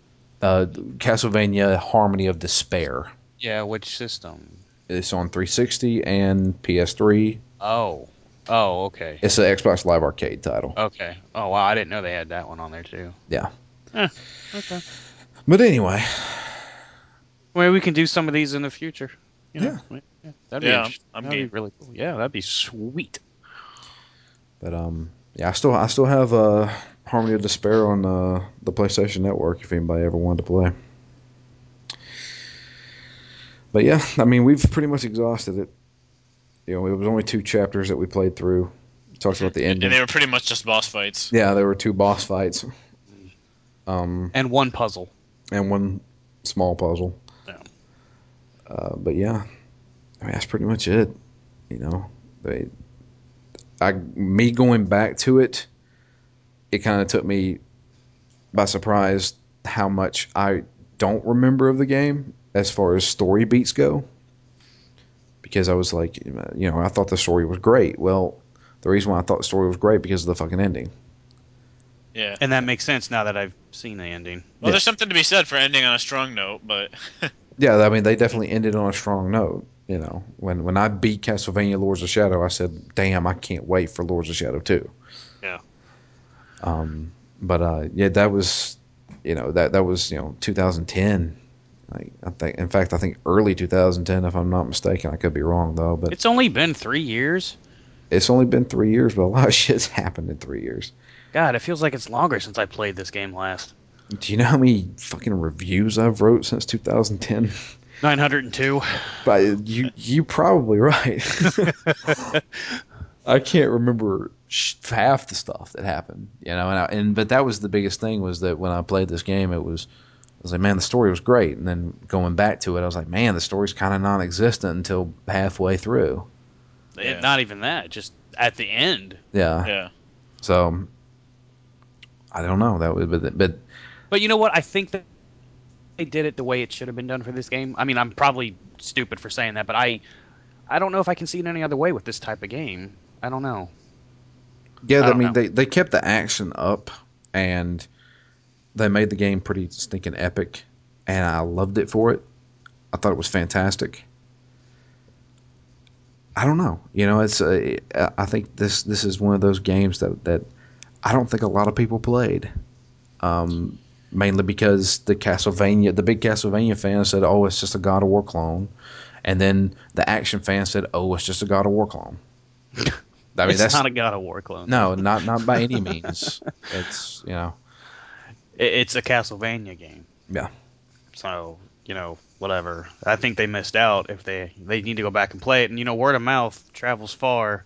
Uh, Castlevania Harmony of Despair. Yeah, which system? It's on 360 and PS3. Oh, oh, okay, It's an Xbox Live Arcade title. okay. Oh wow, I didn't know they had that one on there too. Yeah. Okay. But anyway, Well, we can do some of these in the future. You know? yeah. That'd be, Yeah, int- I'm that'd be really cool. Yeah, that'd be sweet. But um, yeah, I still I still have uh, Harmony of Despair on uh, the PlayStation Network if anybody ever wanted to play. But yeah, I mean we've pretty much exhausted it. You know, it was only two chapters that we played through. Talks about the ending. And they were pretty much just boss fights. yeah, there were two boss fights. Um, And one puzzle. and one small puzzle. Yeah. Uh, but yeah, I mean that's pretty much it. You know, they, I me going back to it, it kind of took me by surprise how much I don't remember of the game as far as story beats go. Because I was like, you know, I thought the story was great. Well, the reason why I thought the story was great because of the fucking ending. Yeah. And that makes sense now that I've seen the ending. Well, Yeah. there's something to be said for ending on a strong note, but Yeah, I mean they definitely ended on a strong note. You know, when when I beat Castlevania Lords of Shadow, I said, "Damn, I can't wait for Lords of Shadow 2. Yeah. Um, but uh, yeah, that was, you know, that that was you know 2010. Like I think, in fact, I think early 2010, if I'm not mistaken. I could be wrong though, but It's only been three years. it's only been three years, but a lot of shit's happened in three years. God, it feels like it's longer since I played this game last. Do you know how many fucking reviews I've wrote since 2010? 902. But you you probably right. I can't remember half the stuff that happened, you know. And, I, and but that was the biggest thing was that when I played this game, it was I was like, man, the story was great. And then going back to it, I was like, man, the story's kind of non-existent until halfway through. Yeah. Not even that, just at the end. Yeah. yeah. So I don't know that was, but but But you know what? I think that they did it the way it should have been done for this game. I mean, I'm probably stupid for saying that, but I I don't know if I can see it any other way with this type of game. I don't know. Yeah, I I, mean know. they they kept the action up and they made the game pretty stinking epic, and I loved it for it. I thought it was fantastic. I don't know, you know, it's uh, I think this this is one of those games that that I don't think a lot of people played, um, mainly because the Castlevania, the big Castlevania fans said, "Oh, it's just a God of War clone," and then the action fans said, "Oh, it's just a God of War clone." I mean, it's that's not a God of War clone. no, not not by any means. It's you know, it's a Castlevania game. Yeah. So you know, whatever. I think they missed out if they they need to go back and play it. And you know, word of mouth travels far.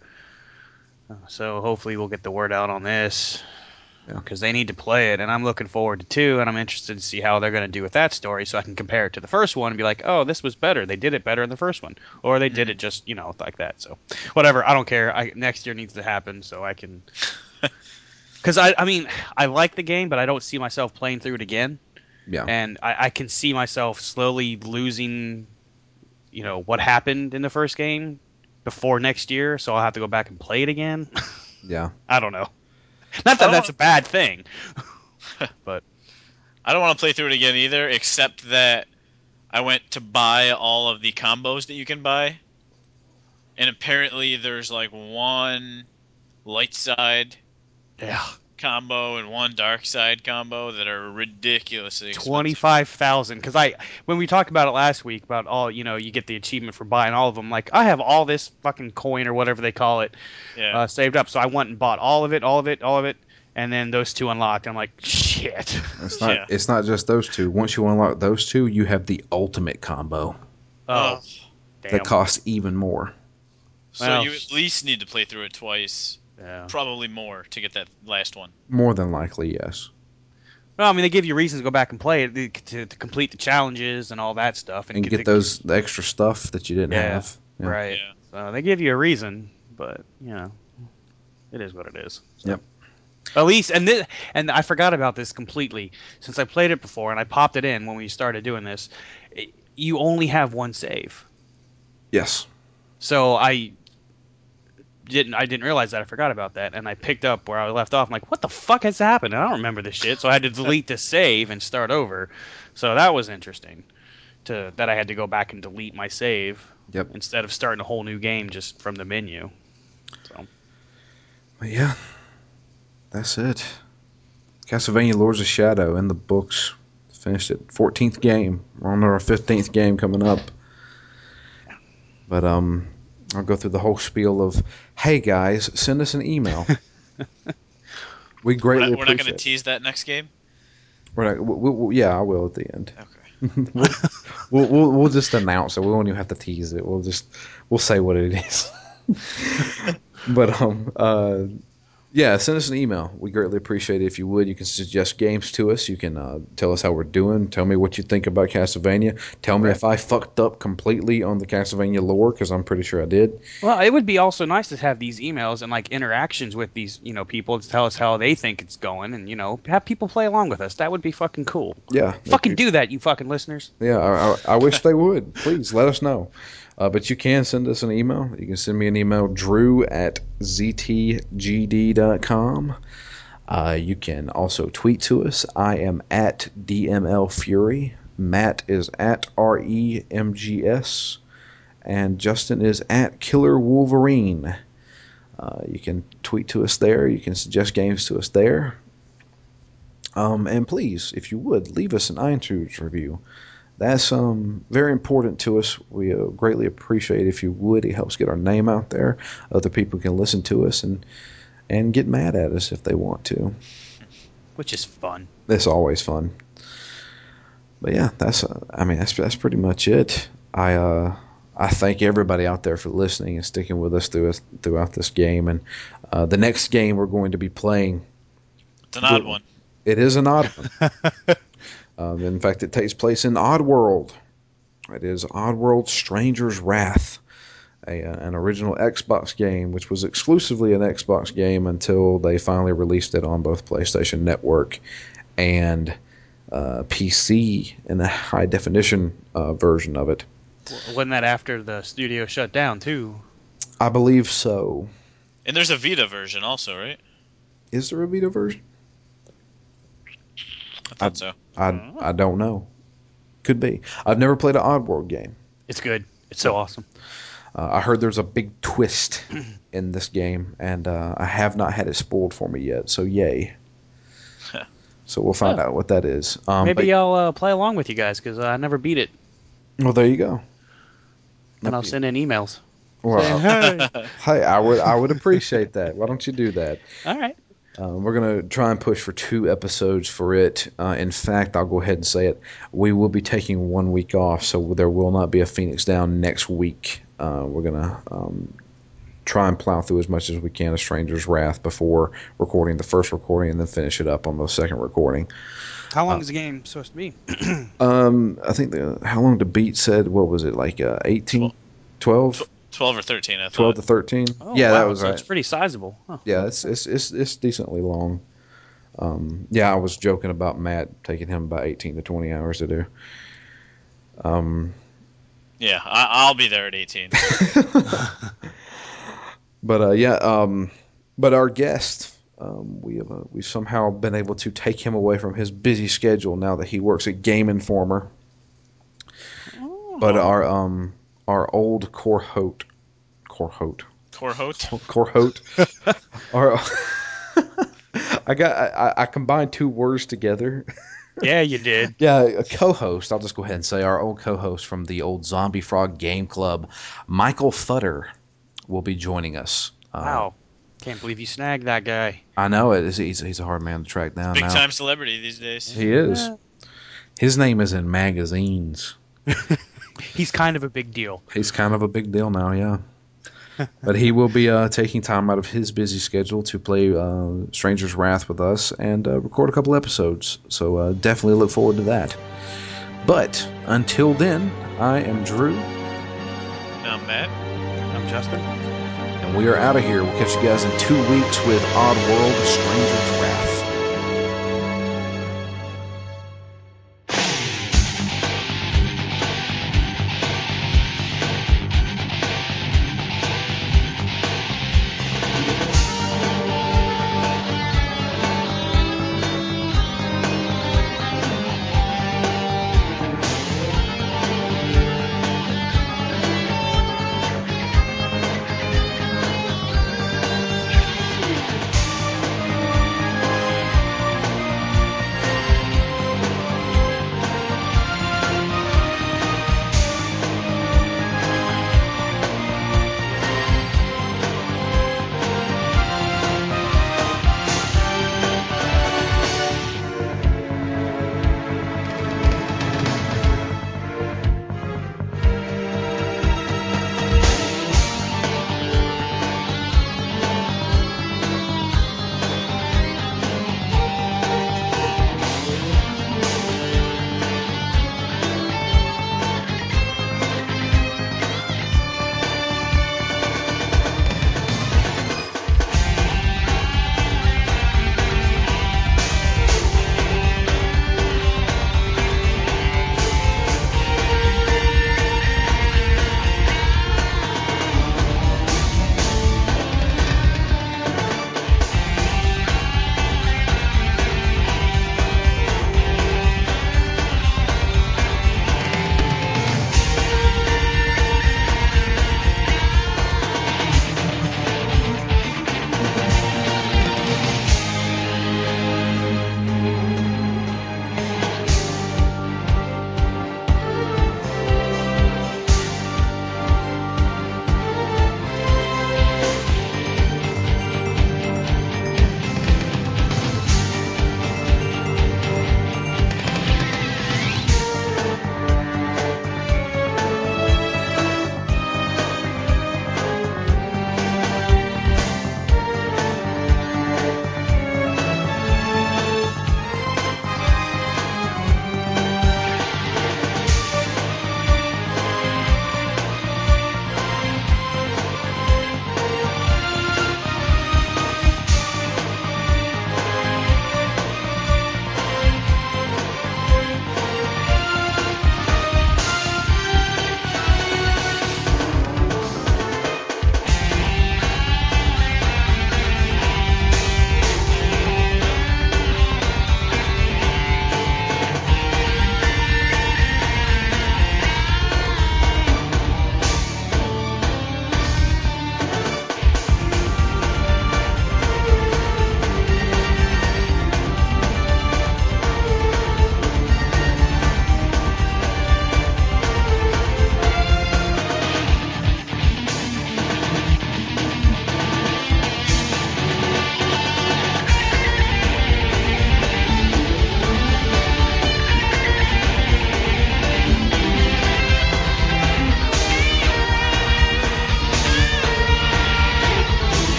Uh, So hopefully we'll get the word out on this. Yeah. Because they need to play it, and I'm looking forward to two, and I'm interested to see how they're going to do with that story, so I can compare it to the first one and be like, oh, this was better. They did it better in the first one, or they did it just you know like that. So, whatever. I don't care. I, next year needs to happen so I can. Because I, I mean, I like the game, but I don't see myself playing through it again yeah, and I, I can see myself slowly losing, you know, what happened in the first game before next year. So I'll have to go back and play it again. yeah, I don't know. Not that don't that's a bad thing. But I don't want to play through it again either, except that I went to buy all of the combos that you can buy. And apparently there's like one light side Yeah, combo and one dark side combo that are ridiculously expensive. twenty five thousand. Because I, when we talked about it last week about all, you know, you get the achievement for buying all of them. Like I have all this fucking coin or whatever they call it Yeah. uh, saved up, so I went and bought all of it, all of it, all of it, and then those two unlocked. I'm like, shit. it's not Yeah. it's not just those two. Once you unlock those two, you have the ultimate combo Oh, damn. that costs even more. so well, you at least need to play through it twice, yeah. probably more, to get that last one. More than likely, yes. Well, I mean, they give you reasons to go back and play it to, to, to complete the challenges and all that stuff, and get the- those the extra stuff that you didn't Yeah. have. Yeah. right. Yeah. So they give you a reason, but you know, it is what it is. So. Yep. At least, and this, and I forgot about this completely since I played it before and I popped it in when we started doing this. It, you only have one save, Yes. so I didn't. I didn't realize that. I forgot about that, and I picked up where I left off. I'm like, what the fuck has happened? I don't remember this shit, so I had to delete the save and start over. So that was interesting. To that I had to go back and delete my save Yep. instead of starting a whole new game just from the menu. So But yeah, that's it. Castlevania Lords of Shadow in the books. Finished it. 14th game. We're on our 15th game coming up. But um, I'll go through the whole spiel of, hey guys, send us an email. we We're greatly not, we're not appreciate going to tease that next game. We're not, we, we, yeah, I will at the end. Okay. we'll, we'll, we'll, we'll just announce it. We won't even have to tease it. We'll just we'll say what it is. but um uh yeah, send us an email. We greatly appreciate it if you would. You can suggest games to us. You can uh, tell us how we're doing. Tell me what you think about Castlevania. Tell me if I fucked up completely on the Castlevania lore because I'm pretty sure I did. Well, it would be also nice to have these emails and like interactions with these, you know, people to tell us how they think it's going, and you know, have people play along with us. That would be fucking cool. Yeah, Fucking do that, you fucking listeners. Yeah, I, I, I wish they would. Please let us know. Uh, but you can send us an email. You can send me an email, drew at ztgd.com. Uh, you can also tweet to us. I am at dmlfury. Matt is at REMGS. And Justin is at Killer Wolverine. Uh, you can tweet to us there. You can suggest games to us there. Um, and please, if you would, leave us an iTunes review that's um, very important to us. We uh, greatly appreciate if you would. It helps get our name out there. Other people can listen to us and and get mad at us if they want to. Which is fun. That's always fun. But yeah, that's uh, I mean that's that's pretty much it. I uh, I thank everybody out there for listening and sticking with us through throughout this game. And uh, the next game we're going to be playing It's an odd one. it is an odd one. um, in fact, it takes place in Oddworld. It is Oddworld Stranger's Wrath, a, uh, an original Xbox game, which was exclusively an Xbox game until they finally released it on both PlayStation Network and uh, PC in a high definition uh, version of it. Wasn't that after the studio shut down too? I believe so. And there's a Vita version also, right? Is there a Vita version? I thought so. I, I don't know. Could be. I've never played an Oddworld game. It's good. It's so awesome. Uh, I heard there's a big twist in this game, and uh, I have not had it spoiled for me yet. So yay! so we'll find Oh. out what that is. Um, Maybe but- I'll uh, play along with you guys because I never beat it, well, there you go. and I'll send in emails. Well, hey. hey, I would I would appreciate that. Why don't you do that? All right. Um, we're gonna try and push for two episodes for it. Uh, in fact, I'll go ahead and say it. We will be taking one week off, so there will not be a Phoenix Down next week. Uh, we're gonna um, try and plow through as much as we can of Stranger's Wrath before recording the first recording, and then finish it up on the second recording. How long is the game supposed to be? Um, I think the how long the beat said what was it like uh, 18, 12, 12 or 13, I thought. 12 to thirteen? Oh, yeah, wow, that was so right. It's pretty sizable. Huh. Yeah, it's it's it's it's decently long. Um, yeah, I was joking about Matt taking him about eighteen to twenty hours to do. Um, Yeah, I, I'll be there at 18. but uh, yeah, um, but our guest, um, we have uh, we've somehow been able to take him away from his busy schedule now that he works at Game Informer. But our um our old core hote, core hote, Corhote? core hote, our. I got I, I combined two words together. Yeah, you did. Yeah, a co-host. I'll just go ahead and say our old co-host from the old Zombie Frog Game Club, Michael Futter, will be joining us. Uh, Wow. Can't believe you snagged that guy. I know it is. He's, he's a hard man to track down Big now. time celebrity these days. He is. Yeah. His name is in magazines. He's kind of a big deal. He's kind of a big deal now. Yeah. but he will be uh, taking time out of his busy schedule to play uh, Stranger's Wrath with us and uh, record a couple episodes. So uh, definitely look forward to that. But until then, I am Drew, Now, Matt. I'm Justin. and we are out of here. We'll catch you guys in two weeks with Oddworld Stranger's Wrath.